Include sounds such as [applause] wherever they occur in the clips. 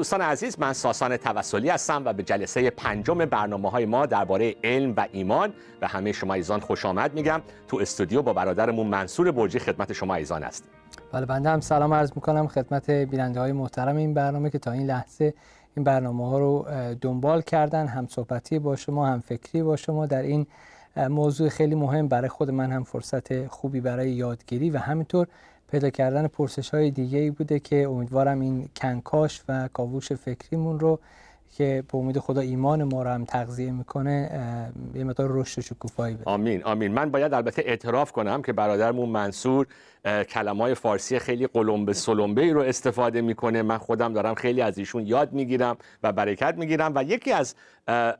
دوستان عزیز من ساسان توسلی هستم و به جلسه پنجم برنامه های ما درباره علم و ایمان و همه شما ایزان خوش آمد میگم. تو استودیو با برادرمون منصور برجی خدمت شما ایزان هستیم. بله بنده هم سلام عرض می‌کنم خدمت بیننده های محترم این برنامه که تا این لحظه این برنامه ها رو دنبال کردن هم صحبتی با شما هم فکری با شما. در این موضوع خیلی مهم برای خود من هم فرصت خوبی برای یادگیری و همینطور پیدا کردن پرسش های دیگه ای بوده که امیدوارم این کنکاش و کاوش فکریمون رو که به امید خدا ایمان ما رو هم تغذیه می‌کنه یه مقدار رشد و شکوفایی بده. آمین آمین. من باید البته اعتراف کنم که برادرمون منصور کلمای فارسی خیلی قلمبه سلمبه ای رو استفاده می‌کنه. من خودم دارم خیلی از ایشون یاد می‌گیرم و برکت می‌گیرم و یکی از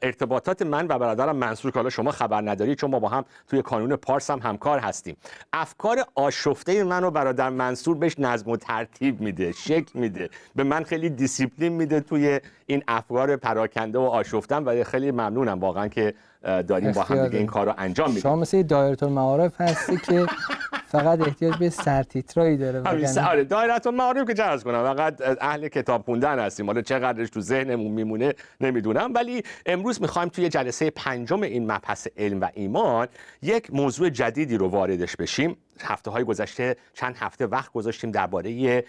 ارتباطات من و برادرم منصور که حالا شما خبر نداری چون ما با هم توی کانون پارس هم همکار هستیم. افکار آشفته من و برادر منصور بهش نظم و ترتیب میده شکل میده. به من خیلی دیسیپلین میده توی این افکار پراکنده و آشفتن و خیلی ممنونم واقعا که داریم با هم دیگه این کار رو انجام میدیم. شما مثل دایره المعارف هستی که [laughs] فقط احتیاج به سرتیترایی داره آره دایره المعارف که چه کنم. فقط اهل کتاب خوندن هستیم. حالا چقدرش تو ذهنمون میمونه نمی‌دونم. ولی امروز می‌خوایم توی جلسه پنجم این مبحث علم و ایمان یک موضوع جدیدی رو واردش بشیم. هفته های گذشته چند هفته وقت گذاشتیم درباره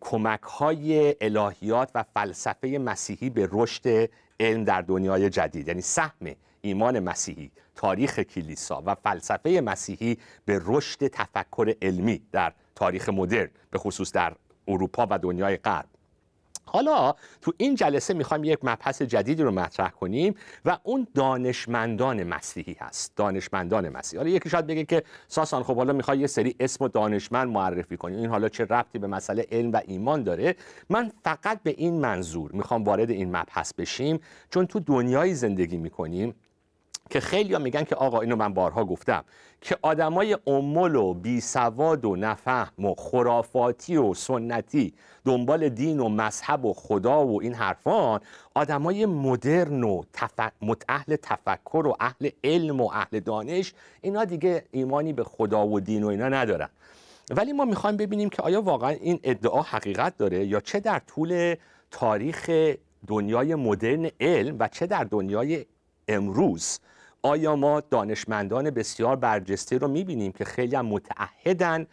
کمک های الهیات و فلسفه مسیحی به رشد علم در دنیای جدید. یعنی سهم ایمان مسیحی. تاریخ کلیسا و فلسفه مسیحی به رشد تفکر علمی در تاریخ مدرن به خصوص در اروپا و دنیای غرب. حالا تو این جلسه می‌خوایم یک مبحث جدیدی رو مطرح کنیم و اون دانشمندان مسیحی هست دانشمندان مسیحی. حالا یکی شاید بگه که ساسان خب حالا می‌خوای یه سری اسم و دانشمند معرفی کنی. این حالا چه ربطی به مسئله علم و ایمان داره؟ من فقط به این منظور می‌خوام وارد این مبحث بشیم چون تو دنیایی زندگی می‌کنیم که خیلی ها میگن که آقا اینو من بارها گفتم که آدمای امول و بی سواد و نفهم و خرافاتی و سنتی دنبال دین و مذهب و خدا و این حرفان آدمای مدرن و تف... اهل تفکر و اهل علم و اهل دانش اینا دیگه ایمانی به خدا و دین و اینا ندارن. ولی ما می‌خوایم ببینیم که آیا واقعا این ادعا حقیقت داره یا چه در طول تاریخ دنیای مدرن علم و چه در دنیای امروز آیا ما دانشمندان بسیار برجسته رو می‌بینیم که خیلی هم متعهدن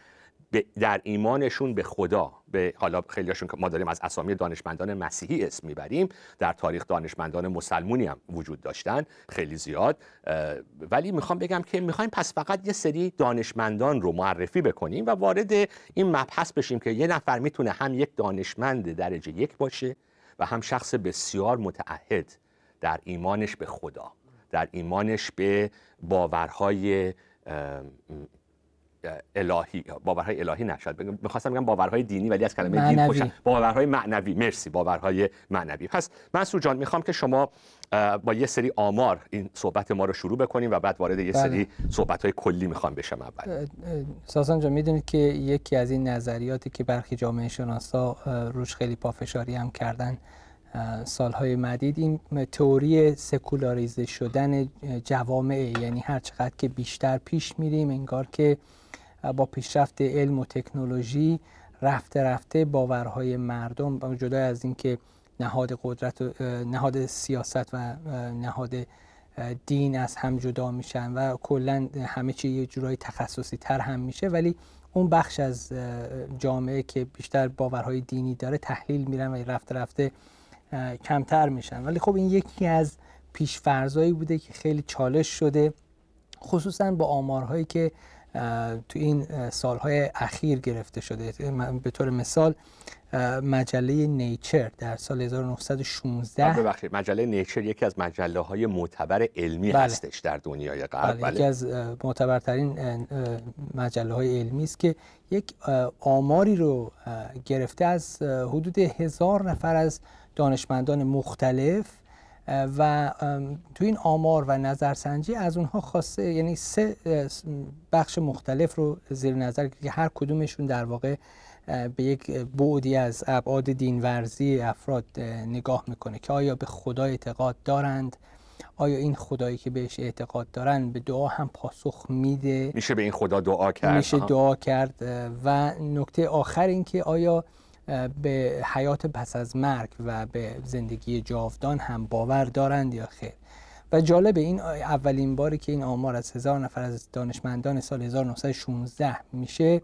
در ایمانشون به خدا؟ به حالا خیلیشون که ما داریم از اسامی دانشمندان مسیحی اسم می‌بریم. در تاریخ دانشمندان مسلمونی هم وجود داشتن. خیلی زیاد. ولی می‌خوام بگم که می‌خوایم پس فقط یه سری دانشمندان رو معرفی بکنیم و وارد این مبحث بشیم که یه نفر می‌تونه هم یک دانشمند درجه یک باشه و هم شخص بسیار متعهد در ایمانش به خدا. در ایمانش به باورهای الهی باورهای الهی نشد. می‌خواستم بگم باورهای دینی ولی از کلمه دین خوشم باورهای معنوی. مرسی. باورهای معنوی. پس منصور جان می‌خوام که شما با یه سری آمار این صحبت ما رو شروع بکنیم و بعد وارد یه بله. سری صحبت های کلی می‌خوام بشم اول. ساسان جان می‌دونید که یکی از این نظریاتی که برخی جامعه شناسا روش خیلی پافشاری هم کردن سالهای مدید این تئوری سکولاریزه شدن جوامع یعنی هر چقدر که بیشتر پیش میریم انگار که با پیشرفت علم و تکنولوژی رفته رفته باورهای مردم جدا از اینکه نهاد قدرت نهاد سیاست و نهاد دین از هم جدا میشن و کلا همه چی یه جورایی تخصصی تر هم میشه ولی اون بخش از جامعه که بیشتر باورهای دینی داره تحلیل میرن و رفته رفته کمتر میشن ولی خب این یکی از پیشفرزایی بوده که خیلی چالش شده خصوصا با آمارهایی که تو این سالهای اخیر گرفته شده به طور مثال مجله نیچر در سال 1916 ببخشید مجله نیچر یکی از مجله های معتبر علمی بله. هستش در دنیای غرب بله. بله. یکی از معتبرترین مجله های علمی است که یک آماری رو گرفته از حدود هزار نفر از دانشمندان مختلف و تو این آمار و نظرسنجی از اونها خواسته یعنی سه بخش مختلف رو زیر نظر که هر کدومشون در واقع به یک بعدی از ابعاد دینورزی افراد نگاه می‌کنه که آیا به خدا اعتقاد دارند؟ آیا این خدایی که بهش اعتقاد دارن به دعا هم پاسخ میده؟ میشه به این خدا دعا کرد میشه دعا کرد و نکته آخر این که آیا به حیات پس از مرگ و به زندگی جاودان هم باور دارند یا خیر. و جالب این اولین باری که این آمار از هزار نفر از دانشمندان سال 1916 میشه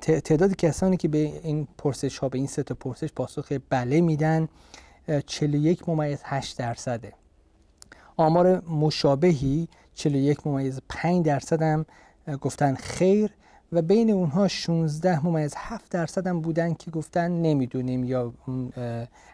تعداد کسانی که به این پرسش ها به این سه تا پرسش پاسخ بله میدن 41 ممیز 8 درصده. آمار مشابهی 41 ممیز 5 درصد هم گفتن خیر. و بین اونها 16 ممیز 7 درصد هم بودن که گفتن نمی‌دونیم یا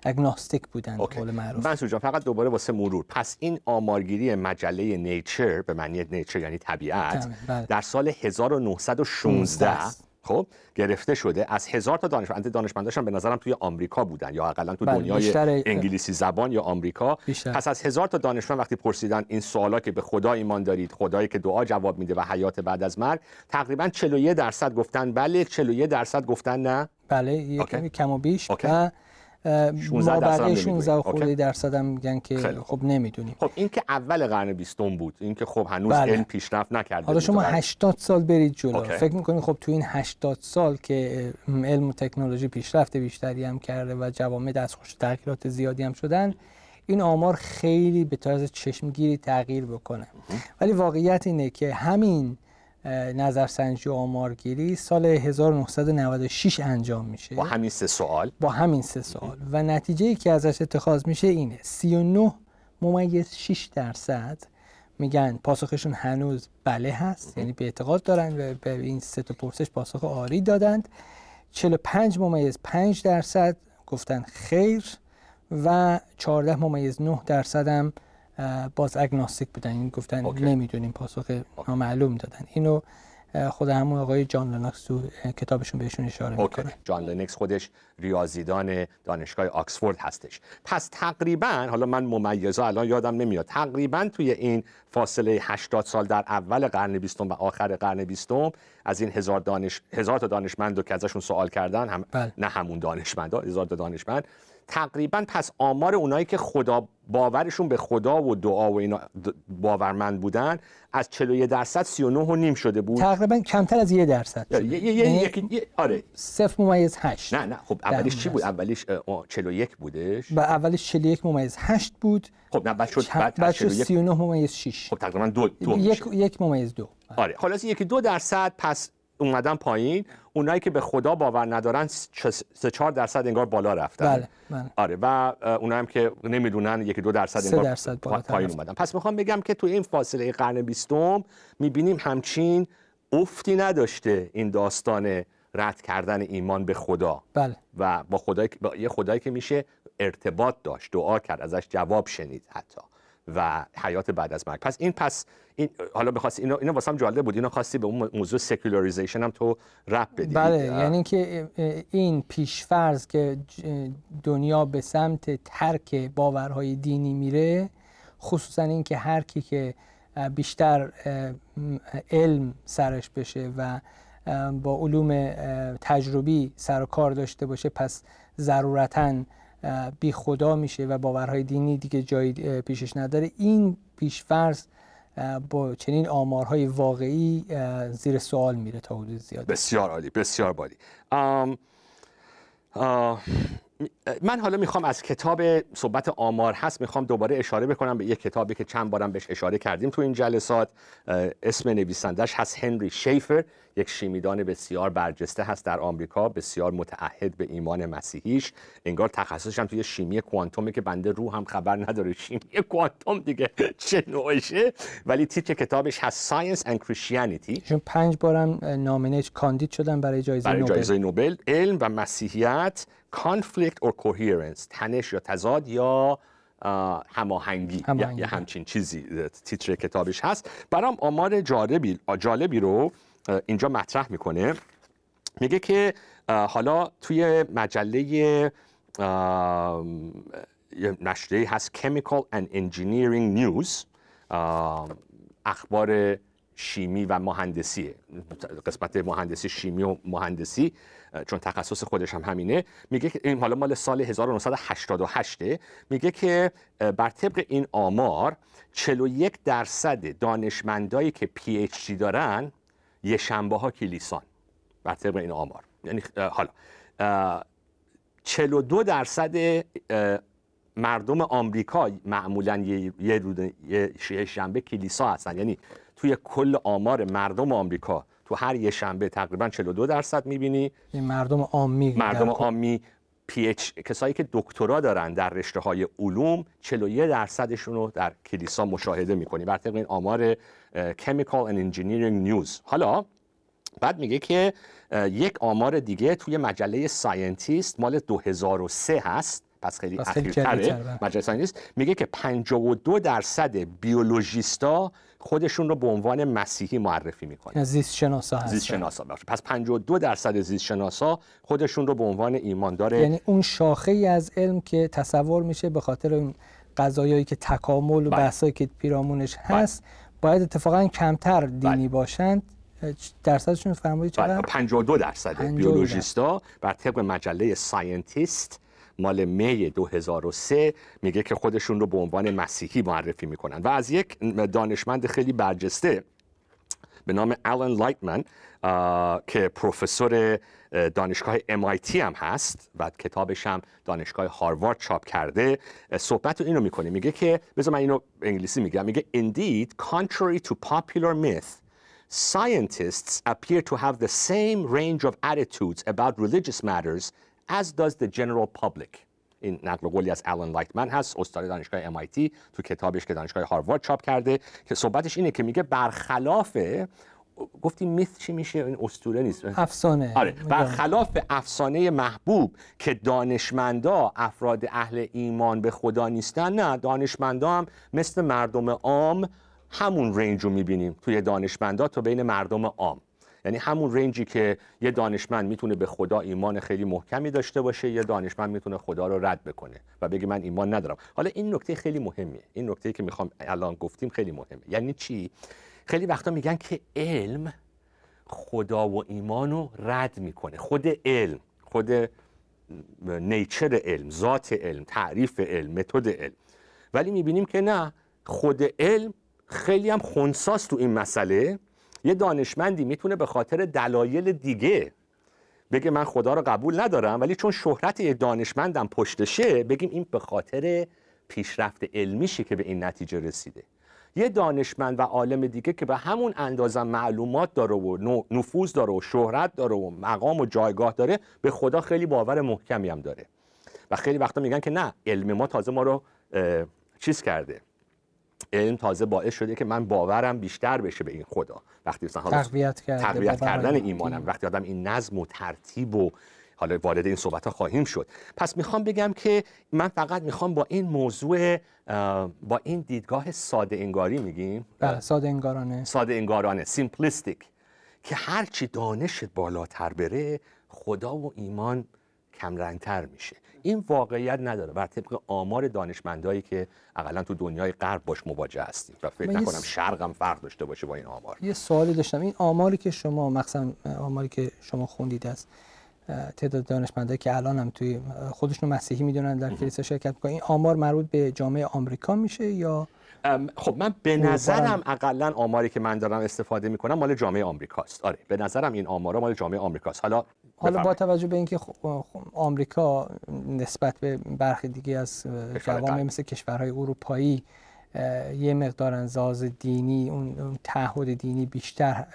اگناستیک بودن قول معروف. منصور جان فقط دوباره واسه مرور. پس این آمارگیری مجله نیچر به معنی نیچر یعنی طبیعت بله. در سال 1916 خب گرفته شده. از هزار تا دانشمند دانشمنداشون به نظرم توی آمریکا بودن یا اقلا تو بله، دنیای انگلیسی زبان یا آمریکا. بیشتر. پس از هزار تا دانشمند وقتی پرسیدن این سوالا که به خدا ایمان دارید خدایی که دعا جواب میده و حیات بعد از مرگ تقریبا 41 درصد گفتن بله 41 درصد گفتن نه. بله یکمی کم و بیش و 16 درصد 16 خورده درصد هم میگن که خب نمی‌دونیم. خب این که اول قرن 20 بود این که خب هنوز بله. علم پیشرفت نکرده حالا شما 80 سال برید جلو. اوکی. فکر می‌کنید خب تو این 80 سال که علم و تکنولوژی پیشرفت بیشتری هم کرده و جوامع دستخوش تغییرات زیادی هم شدن این آمار خیلی به طرز چشمگیری تغییر بکنه. ولی واقعیت اینه که همین نظرسنجی و آمارگیری سال 1996 انجام میشه. با همین سه سوال. با همین سه سوال. و نتیجه که ازش اتخاذ میشه اینه. 39 ممیز 6 درصد میگن پاسخشون هنوز بله هست یعنی به اعتقاد دارن و به این سه تا پرسش پاسخ آری دادند. 45 ممیز 5 درصد گفتن خیر و 14 ممیز 9 درصد هم باز اگناستیک بودن این گفتن اوکی. نمی‌دونیم پاسخ نامعلوم دادن. اینو خود همون آقای جان لناکس تو کتابشون بهشون اشاره می‌کنه. جان لناکس خودش ریاضیدان دانشگاه آکسفورد هستش. پس تقریبا حالا من ممیزا الان یادم نمیاد تقریبا توی این فاصله 80 سال در اول قرن بیستم و آخر قرن بیستم از این هزار, دانش... هزار تا دانشمند که ازشون سوال کردن هم... بل. نه همون دانشمند هزار تا دانشمند تقریبا پس آمار اونایی که خدا باورشون به خدا و دعا و اینا باورمند بودن از 41 درصد 39 و نیم شده بود. تقریبا کمتر از یه درصد یه آره. صفر ممیز 8 نه نه. خب اولیش چی بود؟ اولیش 41 بودش. با اولیش 41 ممیز 8 بود. خب نه بعد شد بعد, بعد شد 39 ممیز 6 خب تقریبا دو, دو یک یک ممیز دو. آره. خلاص یکی دو درصد پس اومدن پایین اونایی که به خدا باور ندارن سه چهار درصد انگار بالا رفتن. بله, بله. آره و اونایی هم که نمی‌دونن یکی دو درصد انگار درصد پایین اومدن. پس می‌خوام بگم که تو این فاصله قرن بیستم می‌بینیم همچین افتی نداشته این داستان رد کردن ایمان به خدا. بله. و با خدای با یه خدایی که میشه ارتباط داشت دعا کرد ازش جواب شنید حتی. و حیات بعد از مرگ. پس این پس این حالا بخواستی اینو اینو واسم جالب بود. اینو خواستی به اون موضوع secularization هم تو ربط بدی. بله یعنی که این پیشفرض که دنیا به سمت ترک باورهای دینی میره خصوصا اینکه هر کی که بیشتر علم سرش بشه و با علوم تجربی سر و کار داشته باشه پس ضرورتاً بی خدا میشه و باورهای دینی دیگه جایی پیشش نداره. این پیشفرض با چنین آمارهای واقعی زیر سوال میره تا حدود زیاد. بسیار عالی بسیار عالی من حالا می‌خوام از کتاب صحبت آمار هست می‌خوام دوباره اشاره بکنم به یک کتابی که چند بارم بهش اشاره کردیم تو این جلسات. اسم نویسندش هست هنری شیفر. یک شیمیدان بسیار برجسته هست در آمریکا بسیار متعهد به ایمان مسیحیش. انگار تخصصش هم توی شیمی کوانتومه که بنده رو هم خبر نداره. شیمی کوانتوم دیگه چه نوعشه؟ ولی تیتر کتابش هست Science and Christianity. چون پنج بارم نامینیت کاندید شدن برای جایزه برای نوبل. جایزه نوبل. علم و مسیحیت conflict or coherence تنش یا تضاد یا هماهنگی. یا همچین چیزی تیتر کتابش هست. برام آمار جالبی جالبی رو اینجا مطرح می‌کنه. میگه که حالا توی مجله نشریه هست Chemical and Engineering News. اخبار شیمی و مهندسی. قسمت مهندسی شیمی و مهندسی چون تخصص خودش هم همینه. میگه که این حالا مال سال 1988 میگه که بر طبق این آمار 41 درصد دانشمندایی که پی اچ دی دارن یه شنبه ها کلیسان بر طبق این آمار. یعنی حالا اه، 42 درصد مردم آمریکا معمولا یه یه, روز- یه شنبه کلیسا هستن. یعنی توی کل آمار مردم آمریکا تو هر یه شنبه تقریبا 42 درصد می‌بینی. این مردم عامی مردم عامی پی اچ کسایی که دکترا دارن در رشته های علوم 41 درصدشون رو در کلیسا مشاهده می‌کنی بر طبق این آمار Chemical and Engineering News. حالا بعد میگه که یک آمار دیگه توی مجله Scientist مال 2003 هست. پس خیلی اخیرتره بله. مجله Scientist میگه که 52 درصد biologist ا خودشون رو به عنوان مسیحی معرفی می‌کنن. زیست شناسا هستن. زیست شناسا باشه. پس 52 درصد زیست شناسا خودشون رو به عنوان ایماندار یعنی اون شاخه ای از علم که تصور میشه به خاطر اون قضایایی که تکامل و بله. بحثایی که پیرامونش هست باید اتفاقا کمتر دینی بله. باشند. درصدشون فرمایید بله، چقدر 52 درصد 52 بیولوژیستا بر طبق مجله Scientist مال می 2003 میگه که خودشون رو به عنوان مسیحی معرفی می‌کنن. و از یک دانشمند خیلی برجسته به نام آلن لایتمن که پروفسور اه، دانشگاه MIT هم هست و کتابش هم دانشگاه هاروارد چاپ کرده. صحبت اینو می‌کنه. میگه که بذار من اینو انگلیسی میگم. میگه indeed contrary to popular myth scientists appear to have the same range of attitudes about religious matters as does the general public. این نقل قولی از آلن لایتمن هست استاد دانشگاه MIT تو کتابش که دانشگاه هاروارد چاپ کرده که صحبتش اینه که میگه برخلاف گفتیم میث چی میشه؟ این اسطوره نیست. افسانه. آره برخلاف افسانه محبوب که دانشمندا افراد اهل ایمان به خدا نیستن نه دانشمندا هم مثل مردم عام همون رنج رو می‌بینیم. توی دانشمندا تو بین مردم عام. یعنی همون رنجی که یه دانشمند می‌تونه به خدا ایمان خیلی محکمی داشته باشه یه دانشمند می‌تونه خدا رو رد بکنه و بگه من ایمان ندارم. حالا این نکته خیلی مهمه این نکته که می‌خوام الان گفتیم خیلی مهمه. یعنی چی؟ خیلی وقتا میگن که علم خدا و ایمان رو رد می‌کنه. خود علم خود نیچر علم ذات علم تعریف علم متد علم. ولی می‌بینیم که نه خود علم خیلی هم خونساست تو این مسئله. یه دانشمندی می‌تونه به خاطر دلایل دیگه بگه من خدا رو قبول ندارم ولی چون شهرت یه دانشمندم پشتشه بگیم این به خاطر پیشرفت علمیشه که به این نتیجه رسیده. یه دانشمند و عالم دیگه که به همون اندازه معلومات داره و نفوذ داره و شهرت داره و مقام و جایگاه داره به خدا خیلی باور محکمی هم داره. و خیلی وقتا میگن که نه علم ما تازه ما رو چیز کرده. علم تازه باعث شده که من باورم بیشتر بشه به این خدا. وقتی مثلا تقویت تقویت کردن. ایمانم وقتی آدم این نظم و ترتیب و حالا وارد این صحبت ها خواهیم شد. پس می‌خوام بگم که من فقط می‌خوام با این موضوع با این دیدگاه ساده انگاری میگیم. بله ساده انگارانه. ساده انگارانه سیمپلیستیک که هرچی دانشت بالاتر بره خدا و ایمان کمرنگتر میشه. این واقعیت نداره بر طبق آمار دانشمندایی که اقلا تو دنیای غرب باش مواجه هستیم. و فکر نکنم س- شرق هم فرق داشته باشه با این آمار. یه سوالی داشتم. این آماری که شما مخصوصا آماری که شما خوندید اه، تعداد دانشمندایی که الان هم توی خودشون مسیحی می‌دونن در کلیسا شرکت می‌کنن. این آمار مربوط به جامعه آمریکا میشه یا خب من به نظرم اقلا آماری که من دارم استفاده می‌کنم مال جامعه آمریکاست. آره به نظرم این آمارا مال جامعه آمریکاست. حالا حالا با توجه به اینکه آمریکا نسبت به برخی دیگه از جوامع مثل کشورهای اروپایی یه مقدار انزاز دینی اون تعهد دینی بیشتر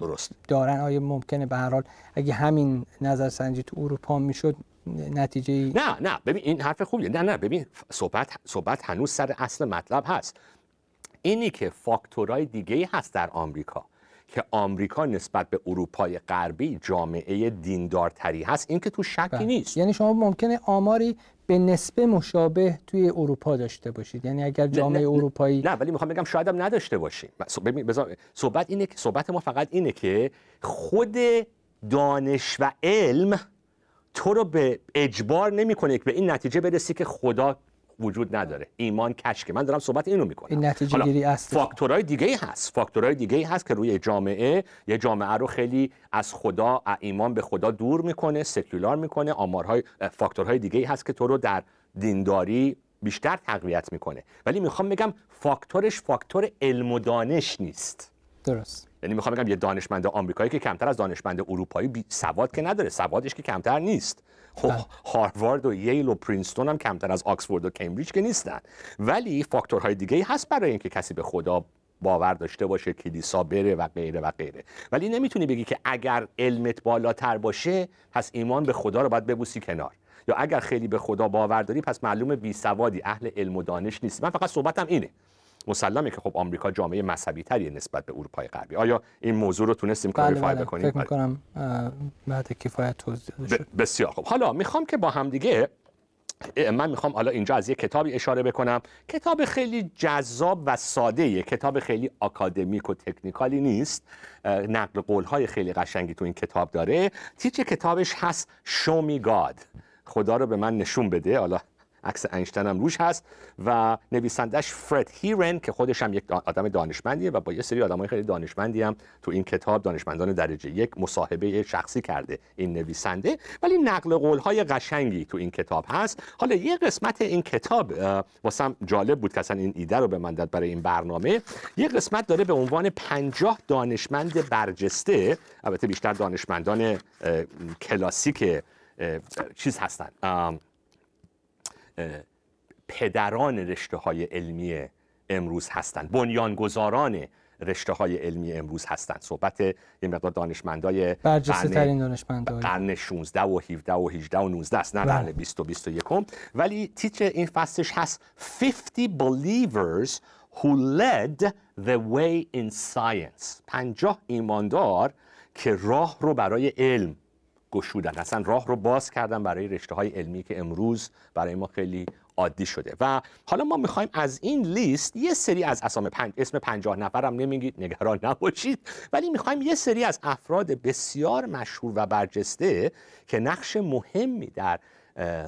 درست. دارن. آیا ممکنه به هر حال اگه همین نظرسنجی تو اروپا می‌شد نتیجه نه نه. ببین این حرف خوبیه. نه نه. ببین صحبت صحبت هنوز سر اصل مطلب هست. اینی که فاکتورهای دیگه هست در آمریکا که آمریکا نسبت به اروپای غربی جامعه دیندارتری هست این که تو شکی بله. نیست. یعنی شما ممکنه آماری به نسبه مشابه توی اروپا داشته باشید. یعنی اگر جامعه نه، اروپایی نه ولی می‌خوام بگم شاید هم نداشته باشیم. ببین صحبت اینه که صحبت ما فقط اینه که خود دانش و علم تو رو به اجبار نمی‌کنه که به این نتیجه برسی که خدا وجود نداره. ایمان کشکه. من دارم صحبت اینو می‌کنم. این نتیجه گیری است فاکتورهای دیگه هست. فاکتورهای دیگه هست که روی جامعه یه جامعه رو خیلی از خدا ایمان به خدا دور می‌کنه سکولار می‌کنه. آمارهای فاکتورهای دیگه هست که تو رو در دینداری بیشتر تقویت می‌کنه. ولی می‌خوام بگم فاکتورش فاکتور علم و دانش نیست. درست. یعنی می‌خوام بگم یه دانشمند آمریکایی که کمتر از دانشمند اروپایی سواد که نداره سوادش که کمتر نیست. خب بله. هاروارد و ییل و پرینستون هم کمتر از آکسفورد و کمبریج که نیستن. ولی فاکتورهای دیگه هست برای اینکه کسی به خدا باور داشته باشه کلیسا بره و غیره و غیره. ولی نمی‌تونی بگی که اگر علمت بالاتر باشه پس ایمان به خدا رو باید ببوسی کنار. یا اگر خیلی به خدا باور داری پس معلومه بی سوادی اهل علم و دانش نیست من فقط صحبتم اینه. مسلمه که خب آمریکا جامعه مذهبی تری نسبت به اروپای غربی. آیا این موضوع رو تونستیم کاریفای بله بله. بکنیم فکر می‌کنم بعد کفایت توضیح شد. بسیار خب حالا می‌خوام که با هم دیگه من می‌خوام حالا اینجا از یه کتابی اشاره بکنم. کتاب خیلی جذاب و ساده کتاب خیلی آکادمیک و تکنیکالی نیست. نقل قول های خیلی قشنگی تو این کتاب داره. تیتر کتابش هست شومی گاد خدا رو به من نشون بده. حالا عکس اینشتین هم روش هست و نویسندش فرد هیرن که خودش هم یک آدم دانشمندیه و با یه سری آدمای خیلی دانشمندی هم تو این کتاب دانشمندان درجه یک مصاحبه شخصی کرده این نویسنده. ولی نقل قول های قشنگی تو این کتاب هست. حالا یه قسمت این کتاب واسم جالب بود که اصلا این ایده رو به من داد برای این برنامه. یه قسمت داره به عنوان پنجاه دانشمند برجسته. البته بیشتر دانشمندان کلاسیک چیز هستن. پدران رشته های علمی امروز هستند بنیانگذاران رشته های علمی امروز هستند صحبت یه مقدار دانشمندای برجسته ترین دانشمندای. قرن 16 و 17 و 18 و 19 است. نه قرن 20 و 21 ولی تیتر این فصلش هست. 50 believers who led the way in science. 50 ایماندار که راه رو برای علم گشودن. اصلا راه رو باز کردن برای رشته های علمی که امروز برای ما خیلی عادی شده. و حالا ما می‌خوایم از این لیست یه سری از اسام پنج اسم پنجاه نفرم نمیگید نگران نباشید. ولی می‌خوایم یه سری از افراد بسیار مشهور و برجسته که نقش مهمی در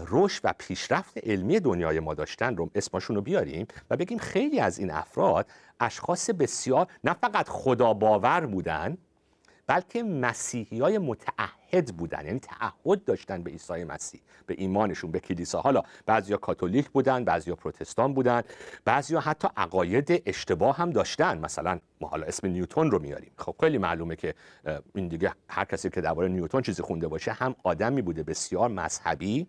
رشد و پیشرفت علمی دنیای ما داشتن رو اسمشون رو بیاریم و بگیم خیلی از این افراد اشخاص بسیار نه فقط خدا باور بودن بلکه مسیحی های بودن یعنی تعهد داشتن به عیسی مسیح به ایمانشون به کلیسا. حالا بعضیا کاتولیک بودن بعضیا پروتستان بودن بعضیا حتی عقاید اشتباه هم داشتن. مثلا ما حالا اسم نیوتون رو میاریم. خب خیلی معلومه که این دیگه هر کسی که درباره نیوتون چیزی خونده باشه هم آدمی بوده بسیار مذهبی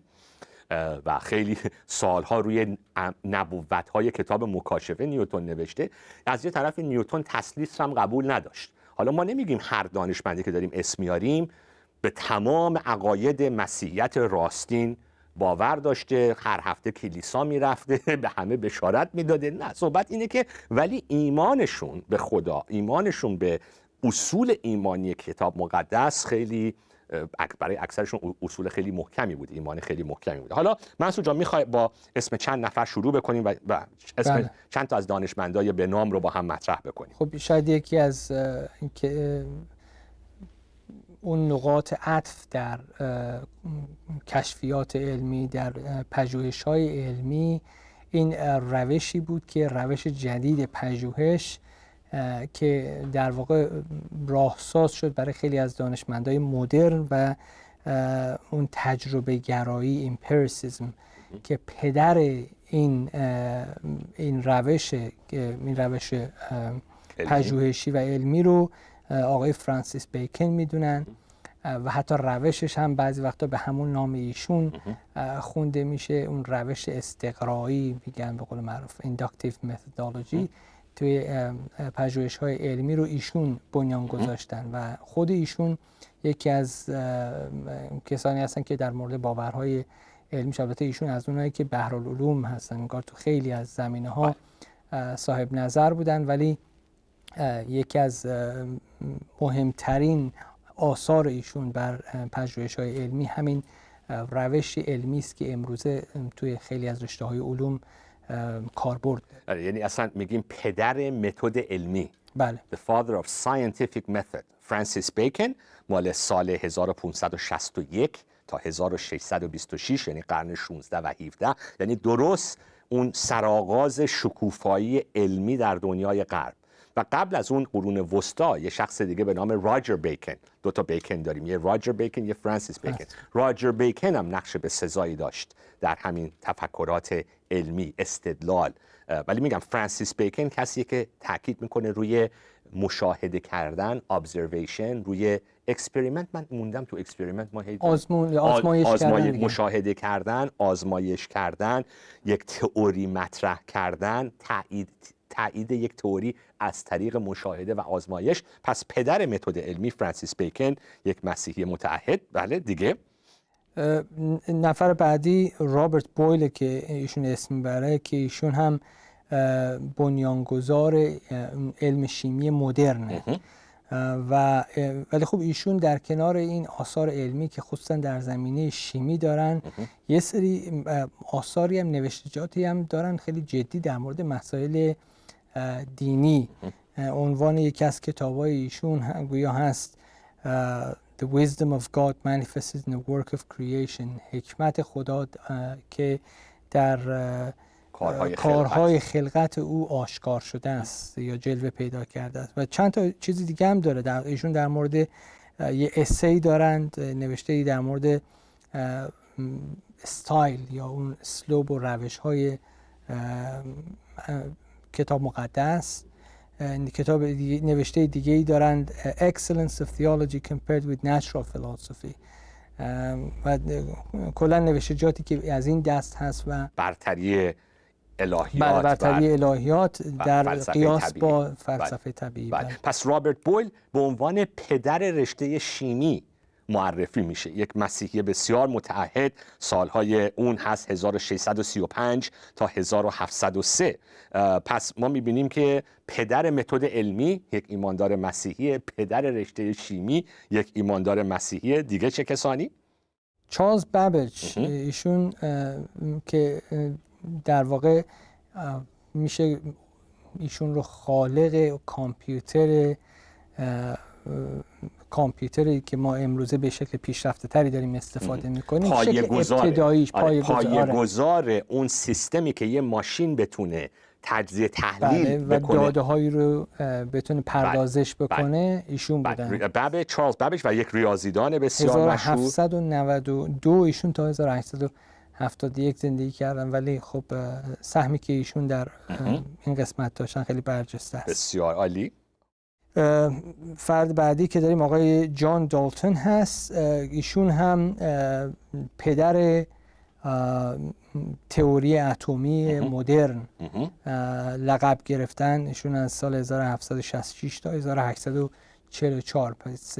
و خیلی [laughs] سالها روی نبوت های کتاب مکاشفه نیوتون نوشته. از یه طرف نیوتون تسلیس هم قبول نداشت. حالا ما نمیگیم هر دانشمندی که داریم اسم میاریم به تمام عقاید مسیحیت راستین باور داشته هر هفته کلیسا می‌رفته [laughs] به همه بشارت می‌داده. نه صحبت اینه که ولی ایمانشون به خدا ایمانشون به اصول ایمانی کتاب مقدس خیلی برای اکثرشون اصول خیلی محکمی بود ایمان خیلی محکمی بود. حالا منصور جان می‌خوای با اسم چند نفر شروع بکنیم و, اسم بله. چند تا از دانشمندای به نام رو با هم مطرح بکنیم؟ خب شاید یکی از که اون نقاط عطف در کشفیات علمی در پژوهش های علمی این روشی بود که روش جدید پژوهش که در واقع راهساز شد برای خیلی از دانشمندای مدرن و اون تجربه گرایی ایمپرسیزم که پدر این این روش این روش پژوهشی و علمی رو آقای فرانسیس بیکن می‌دونن و حتی روشش هم بعضی وقتا به همون نام ایشون خونده میشه. اون روش استقرایی میگن به قول معروف اینداکتیو متدولوژی توی پژوهش های علمی رو ایشون بنیان گذاشتن و خود ایشون یکی از کسانی هستن که در مورد باورهای علمی البته ایشون از اونایی که بهرالعلوم هستن. انگار تو خیلی از زمینه ها صاحب نظر بودن ولی یکی از مهمترین آثار ایشون بر پژوهش های علمی همین روش علمی است که امروزه توی خیلی از رشته های علوم کاربرد آره، یعنی اصلا میگیم پدر متد علمی. بله. The father of scientific method فرانسیس بیکن مال سال 1561 تا 1626 یعنی قرن 16 و 17 یعنی درست اون سرآغاز شکوفایی علمی در دنیای غرب. و قبل از اون قرون وسطا یه شخص دیگه به نام راجر بیکن. دو تا بیکن داریم. یه راجر بیکن یه فرانسیس بیکن. راجر بیکن هم نقش به سزایی داشت در همین تفکرات علمی استدلال. ولی میگم فرانسیس بیکن کسی که تاکید می‌کنه روی مشاهده کردن observation روی experiment من موندم تو experiment ما آزمون آزمایش کردن مشاهده کردن آزمایش کردن یک تئوری مطرح کردن تایید تایید یک تئوری از طریق مشاهده و آزمایش. پس پدر متد علمی فرانسیس بیکن یک مسیحی متعهد. بله دیگه. نفر بعدی رابرت بویل که ایشون اسم بره که ایشون هم بنیانگذار علم شیمی مدرنه. و ولی خب ایشون در کنار این آثار علمی که خصوصا در زمینه شیمی دارن یه سری آثاری هم نوشتجاتی هم دارن خیلی جدی در مورد مسائل دینی. عنوان یکی از کتابای ایشون گویا هست The wisdom of God manifested in the work of creation حکمت خدا که در کارهای, کارهای خلقت. او آشکار شده است یا جلوه پیدا کرده است. و چند تا چیز دیگه هم داره. در ایشون در مورد یه اسی دارند نوشته در مورد استایل یا اون اسلوب و روش های کتاب مقدس کتاب دیگه نوشته دیگه ای دارند Excellence of Theology Compared with Natural Philosophy. و کلا نوشته که از این دست هست و برتری الهیات برتری الهیات در قیاس با فلسفه طبیعی بله. پس رابرت بویل به عنوان پدر رشته شیمی معرفی میشه. یک مسیحی بسیار متعهد سالهای اون هست 1635 تا 1703 پس ما می‌بینیم که پدر متد علمی یک ایماندار مسیحی پدر رشته شیمی یک ایماندار مسیحی دیگه چه کسانی؟ چارلز بابج ایشون که در واقع میشه ایشون رو خالق کامپیوتر کامپیوتری که ما امروزه به شکل پیشرفته تری داریم استفاده می‌کنیم پای شکل ابتداییش پای, آره. گذار اون سیستمی که یه ماشین بتونه تجزیه تحلیل بله و بکنه. داده هایی رو بتونه پردازش بله. بکنه بله. ایشون بودن بابه چارلز بابش و یک ریاضیدان بسیار مشهور 1792 ایشون تا 1871 زندگی کردن ولی خب سهمی که ایشون در این قسمت داشتن خیلی برجسته است بسیار عالی فرد بعدی که داریم آقای جان دالتون هست ایشون هم پدر تئوری اتمی مدرن لقب گرفتن. ایشون از سال 1766 تا 1844 پس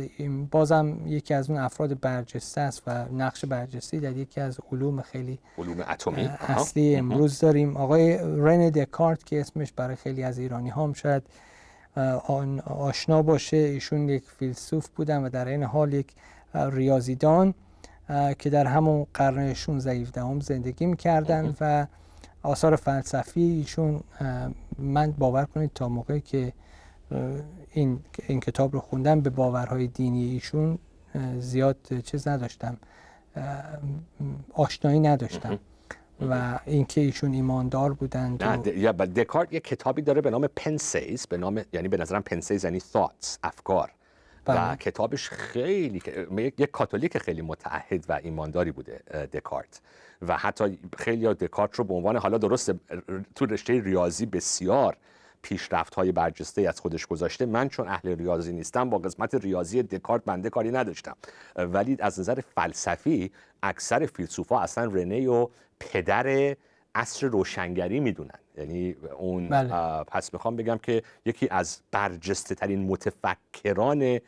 بازم یکی از اون افراد برجسته است و نقش برجسته در یکی از علوم خیلی علوم اتمی. اصلی امروز داریم. آقای رن دکارت که اسمش برای خیلی از ایرانی ها هم شاید آشنا باشه. ایشون یک فیلسوف بودن و در این حال یک ریاضیدان که در همون قرن 16 17 زندگی می‌کردن و آثار فلسفی ایشون من باور کنید تا موقعی که این, این کتاب رو خوندم به باورهای دینی ایشون زیاد چیز نداشتم آشنایی نداشتم. و اینکه ایشون ایماندار بودند نه یا دکارت یه کتابی داره به نام پنسیز به نام یعنی به نظرم پنسیز یعنی thoughts افکار. و بله. کتابش خیلی یک کاتولیک خیلی متعهد و ایمانداری بوده دکارت. و حتی خیلی دکارت رو به عنوان حالا درست تو رشته ریاضی بسیار پیشرفت های برجسته از خودش گذاشته. من چون اهل ریاضی نیستم با قسمت ریاضی دکارت بنده کاری نداشتم. ولی از نظر فلسفی اکثر فیلسوفا اصلا رنه و پدر عصر روشنگری می‌دونن. یعنی اون بله. پس می‌خوام بگم که یکی از برجسته ترین متفکران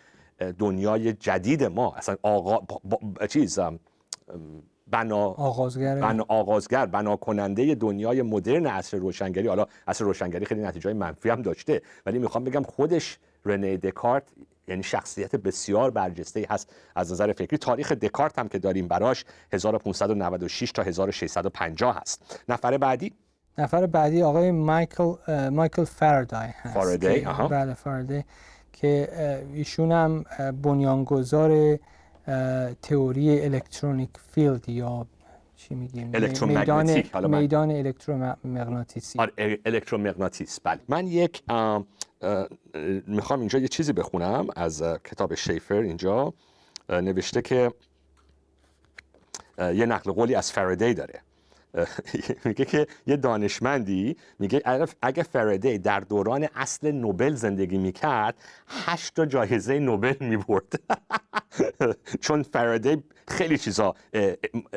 دنیای جدید ما اصلا آقا چیز بنا آغازگر. بنا آغازگر بنا کننده دنیای مدرن عصر روشنگری. حالا عصر روشنگری خیلی نتیجه منفی هم داشته ولی می‌خوام بگم خودش رنه دکارت یعنی شخصیت بسیار برجسته هست از نظر فکری. تاریخ دکارت هم که داریم براش 1596 تا 1650 هست. نفر بعدی؟ نفر بعدی آقای مایکل مایکل فارادای هست فارادی بله فارادی که ایشون هم بنیانگذار تئوری electronic field یا چی میگیم؟ میدان میدان الکترومغناطیسی. آره الکترومغناطیس. بله. من یک می‌خوام اینجا یه چیزی بخونم از کتاب شیفر اینجا. نوشته که یه نقل قولی از فردی داره. [laughs] میگه که یه دانشمندی میگه اگه فردی در دوران اصل نوبل زندگی می‌کرد هشت تا جایزه نوبل می‌برد. [laughs] چون فردی خیلی چیزا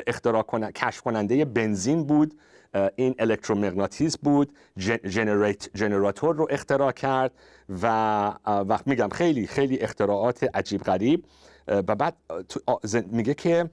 اختراع کشف کننده بنزین بود این الکترومغناطیس بود جنراتور رو اختراع کرد و وقت میگم خیلی خیلی اختراعات عجیب غریب. و بعد میگه که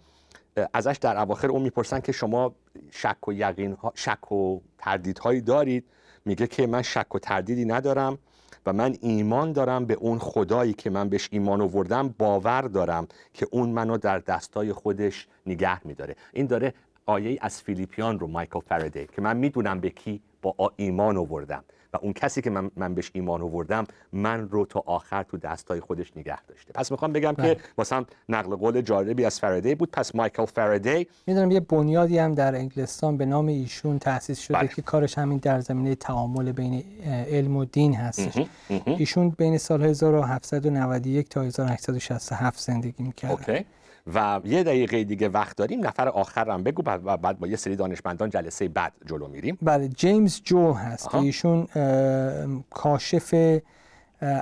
ازش در اواخر اون می‌پرسن که شما شک و یقین ها، شک و تردیدهایی دارید؟ میگه که من شک و تردیدی ندارم و من ایمان دارم به اون خدایی که من بهش ایمان آوردم باور دارم که اون منو در دستای خودش نگه میداره. این داره آیه از فیلیپیان رو مایکل فردی که من می‌دونم به کی با ایمان آوردم. و اون کسی که من, من بهش ایمان آوردم من رو تا آخر تو دستای خودش نگه داشته. پس می‌خوام بگم که بله. واسم نقل قول جالبی از فردی بود. پس مایکل فردی می‌دونم یه بنیادی هم در انگلستان به نام ایشون تأسیس شده بله. که کارش همین در زمینه تعامل بین علم و دین هستش. ایشون بین سال 1791 تا 1867 زندگی می‌کرد. و یه دقیقه دیگه وقت داریم نفر آخرم بگو و بعد با یه سری دانشمندان جلسه بعد جلو میریم. بله جیمز جو هست که ایشون کاشف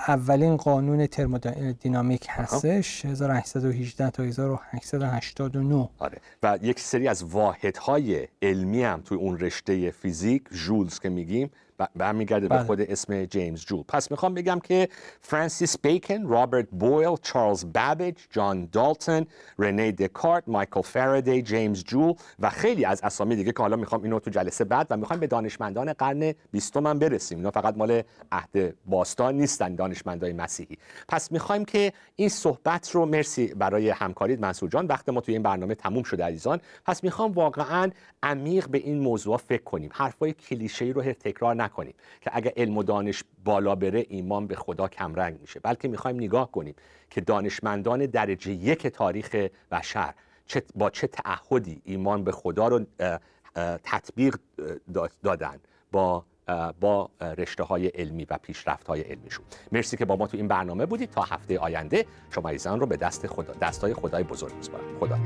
اولین قانون ترمودینامیک هستش 1818 تا 1889 آره. و یک سری از واحدهای علمی هم توی اون رشته فیزیک جولز که میگیم برمیگرده به بله. خود اسم جیمز جول. پس می‌خوام بگم که فرانسیس بیکن رابرت بویل چارلز بابیج جان دالتون رنی دکارت مایکل فارادی جیمز جول و خیلی از اسامی دیگه که حالا می‌خوام اینو تو جلسه بعد و می‌خوام به دانشمندان قرن بیستم هم برسیم. اینا فقط مال عهد باستان نیستن دانشمندای مسیحی. پس می‌خوایم که این صحبت رو مرسی برای همکاریت منصور جان. وقت ما توی این برنامه تموم شده عزیزان. پس می‌خوام واقعا عمیق به این موضوع فکر کنیم. حرفای کلیشه‌ای رو تکرار نکنیم. که اگه علم و دانش بالا بره ایمان به خدا کمرنگ میشه. بلکه می‌خوایم نگاه کنیم که دانشمندان درجه یک تاریخ بشر با چه تعهدی ایمان به خدا رو تطبیق دادن با با رشته های علمی و پیشرفت های علمیشون. مرسی که با ما تو این برنامه بودید. تا هفته آینده شما ایزان رو به دست خدا دستای خدای بزرگ میسپارم. خدا